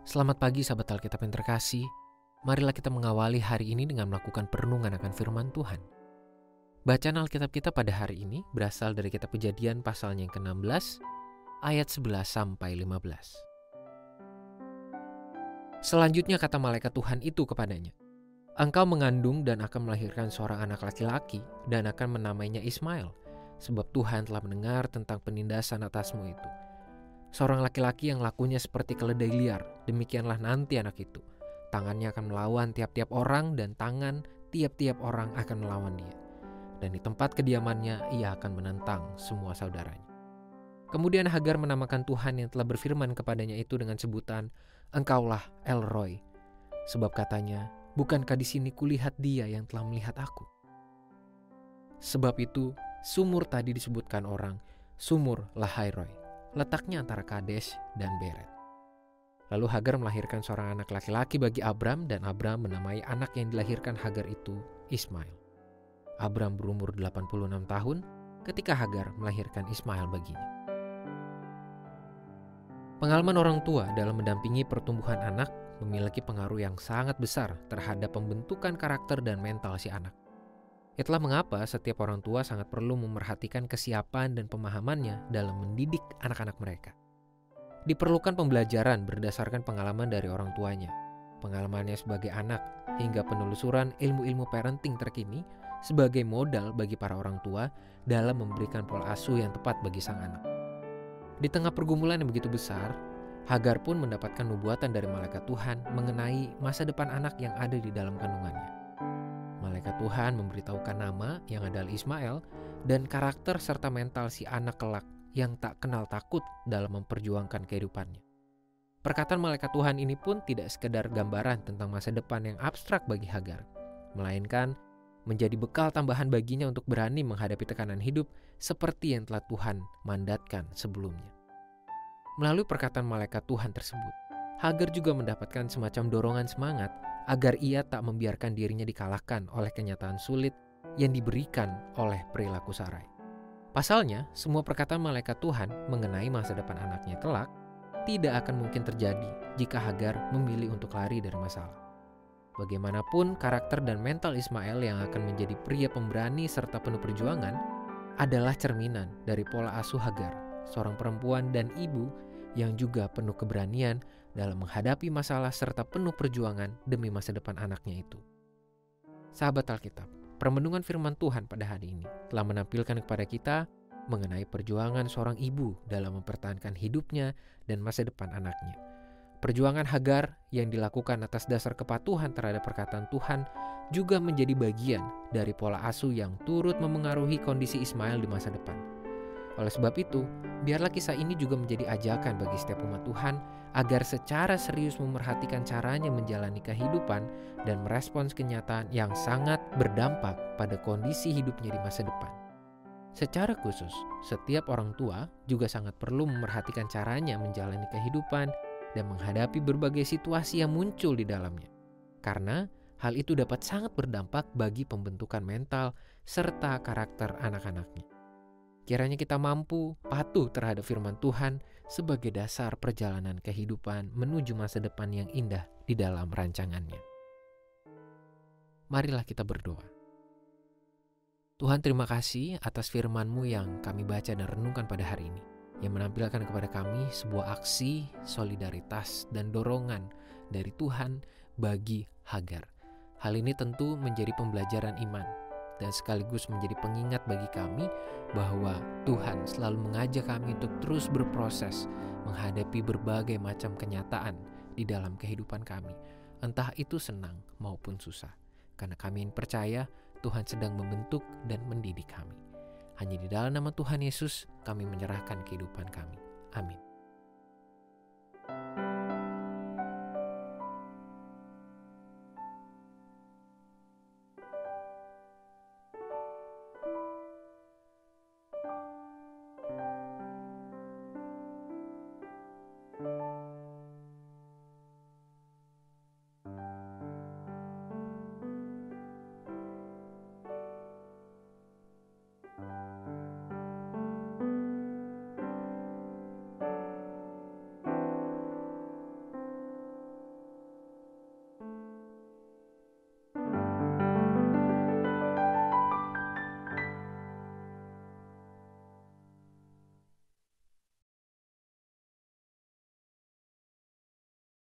Selamat pagi sahabat Alkitab yang terkasih. Marilah kita mengawali hari ini dengan melakukan perenungan akan firman Tuhan. Bacaan Alkitab kita pada hari ini berasal dari kitab Kejadian pasalnya yang ke-16 ayat 11 sampai 15. Selanjutnya kata malaikat Tuhan itu kepadanya, Engkau mengandung dan akan melahirkan seorang anak laki-laki dan akan menamainya Ismail, sebab Tuhan telah mendengar tentang penindasan atasmu itu Seorang laki-laki yang lakunya seperti keledai liar, demikianlah nanti anak itu. Tangannya akan melawan tiap-tiap orang dan tangan tiap-tiap orang akan melawan dia. Dan di tempat kediamannya ia akan menentang semua saudaranya. Kemudian Hagar menamakan Tuhan yang telah berfirman kepadanya itu dengan sebutan, Engkaulah Elroy. Sebab katanya, bukankah di sini kulihat dia yang telah melihat aku? Sebab itu, sumur tadi disebutkan orang, sumur Lahairoi letaknya antara Kades dan Beret. Lalu Hagar melahirkan seorang anak laki-laki bagi Abram dan Abram menamai anak yang dilahirkan Hagar itu Ismail. Abram berumur 86 tahun ketika Hagar melahirkan Ismail baginya. Pengalaman orang tua dalam mendampingi pertumbuhan anak memiliki pengaruh yang sangat besar terhadap pembentukan karakter dan mental si anak. Itulah mengapa setiap orang tua sangat perlu memerhatikan kesiapan dan pemahamannya dalam mendidik anak-anak mereka. Diperlukan pembelajaran berdasarkan pengalaman dari orang tuanya, pengalamannya sebagai anak, hingga penelusuran ilmu-ilmu parenting terkini sebagai modal bagi para orang tua dalam memberikan pola asuh yang tepat bagi sang anak. Di tengah pergumulan yang begitu besar, Hagar pun mendapatkan nubuatan dari malaikat Tuhan mengenai masa depan anak yang ada di dalam kandungannya. Malaikat Tuhan memberitahukan nama yang adalah Ismail dan karakter serta mental si anak kelak yang tak kenal takut dalam memperjuangkan kehidupannya. Perkataan malaikat Tuhan ini pun tidak sekedar gambaran tentang masa depan yang abstrak bagi Hagar, melainkan menjadi bekal tambahan baginya untuk berani menghadapi tekanan hidup seperti yang telah Tuhan mandatkan sebelumnya. Melalui perkataan malaikat Tuhan tersebut, Hagar juga mendapatkan semacam dorongan semangat agar ia tak membiarkan dirinya dikalahkan oleh kenyataan sulit yang diberikan oleh perilaku Sarai. Pasalnya, semua perkataan malaikat Tuhan mengenai masa depan anaknya kelak tidak akan mungkin terjadi jika Hagar memilih untuk lari dari masalah. Bagaimanapun karakter dan mental Ismail yang akan menjadi pria pemberani serta penuh perjuangan adalah cerminan dari pola asuh Hagar, seorang perempuan dan ibu yang juga penuh keberanian dalam menghadapi masalah serta penuh perjuangan demi masa depan anaknya itu. Sahabat Alkitab, permenungan firman Tuhan pada hari ini telah menampilkan kepada kita mengenai perjuangan seorang ibu dalam mempertahankan hidupnya dan masa depan anaknya. Perjuangan Hagar yang dilakukan atas dasar kepatuhan terhadap perkataan Tuhan juga menjadi bagian dari pola asuh yang turut memengaruhi kondisi Ismail di masa depan. Oleh sebab itu, biarlah kisah ini juga menjadi ajakan bagi setiap umat Tuhan agar secara serius memerhatikan caranya menjalani kehidupan dan merespons kenyataan yang sangat berdampak pada kondisi hidupnya di masa depan. Secara khusus, setiap orang tua juga sangat perlu memerhatikan caranya menjalani kehidupan dan menghadapi berbagai situasi yang muncul di dalamnya. Karena hal itu dapat sangat berdampak bagi pembentukan mental serta karakter anak-anaknya. Kiranya kita mampu patuh terhadap firman Tuhan sebagai dasar perjalanan kehidupan menuju masa depan yang indah di dalam rancangannya. Marilah kita berdoa. Tuhan terima kasih atas firman-Mu yang kami baca dan renungkan pada hari ini, yang menampilkan kepada kami sebuah aksi, solidaritas, dan dorongan dari Tuhan bagi Hagar. Hal ini tentu menjadi pembelajaran iman dan sekaligus menjadi pengingat bagi kami bahwa Tuhan selalu mengajak kami untuk terus berproses menghadapi berbagai macam kenyataan di dalam kehidupan kami, entah itu senang maupun susah. Karena kami percaya Tuhan sedang membentuk dan mendidik kami. Hanya di dalam nama Tuhan Yesus kami menyerahkan kehidupan kami. Amin.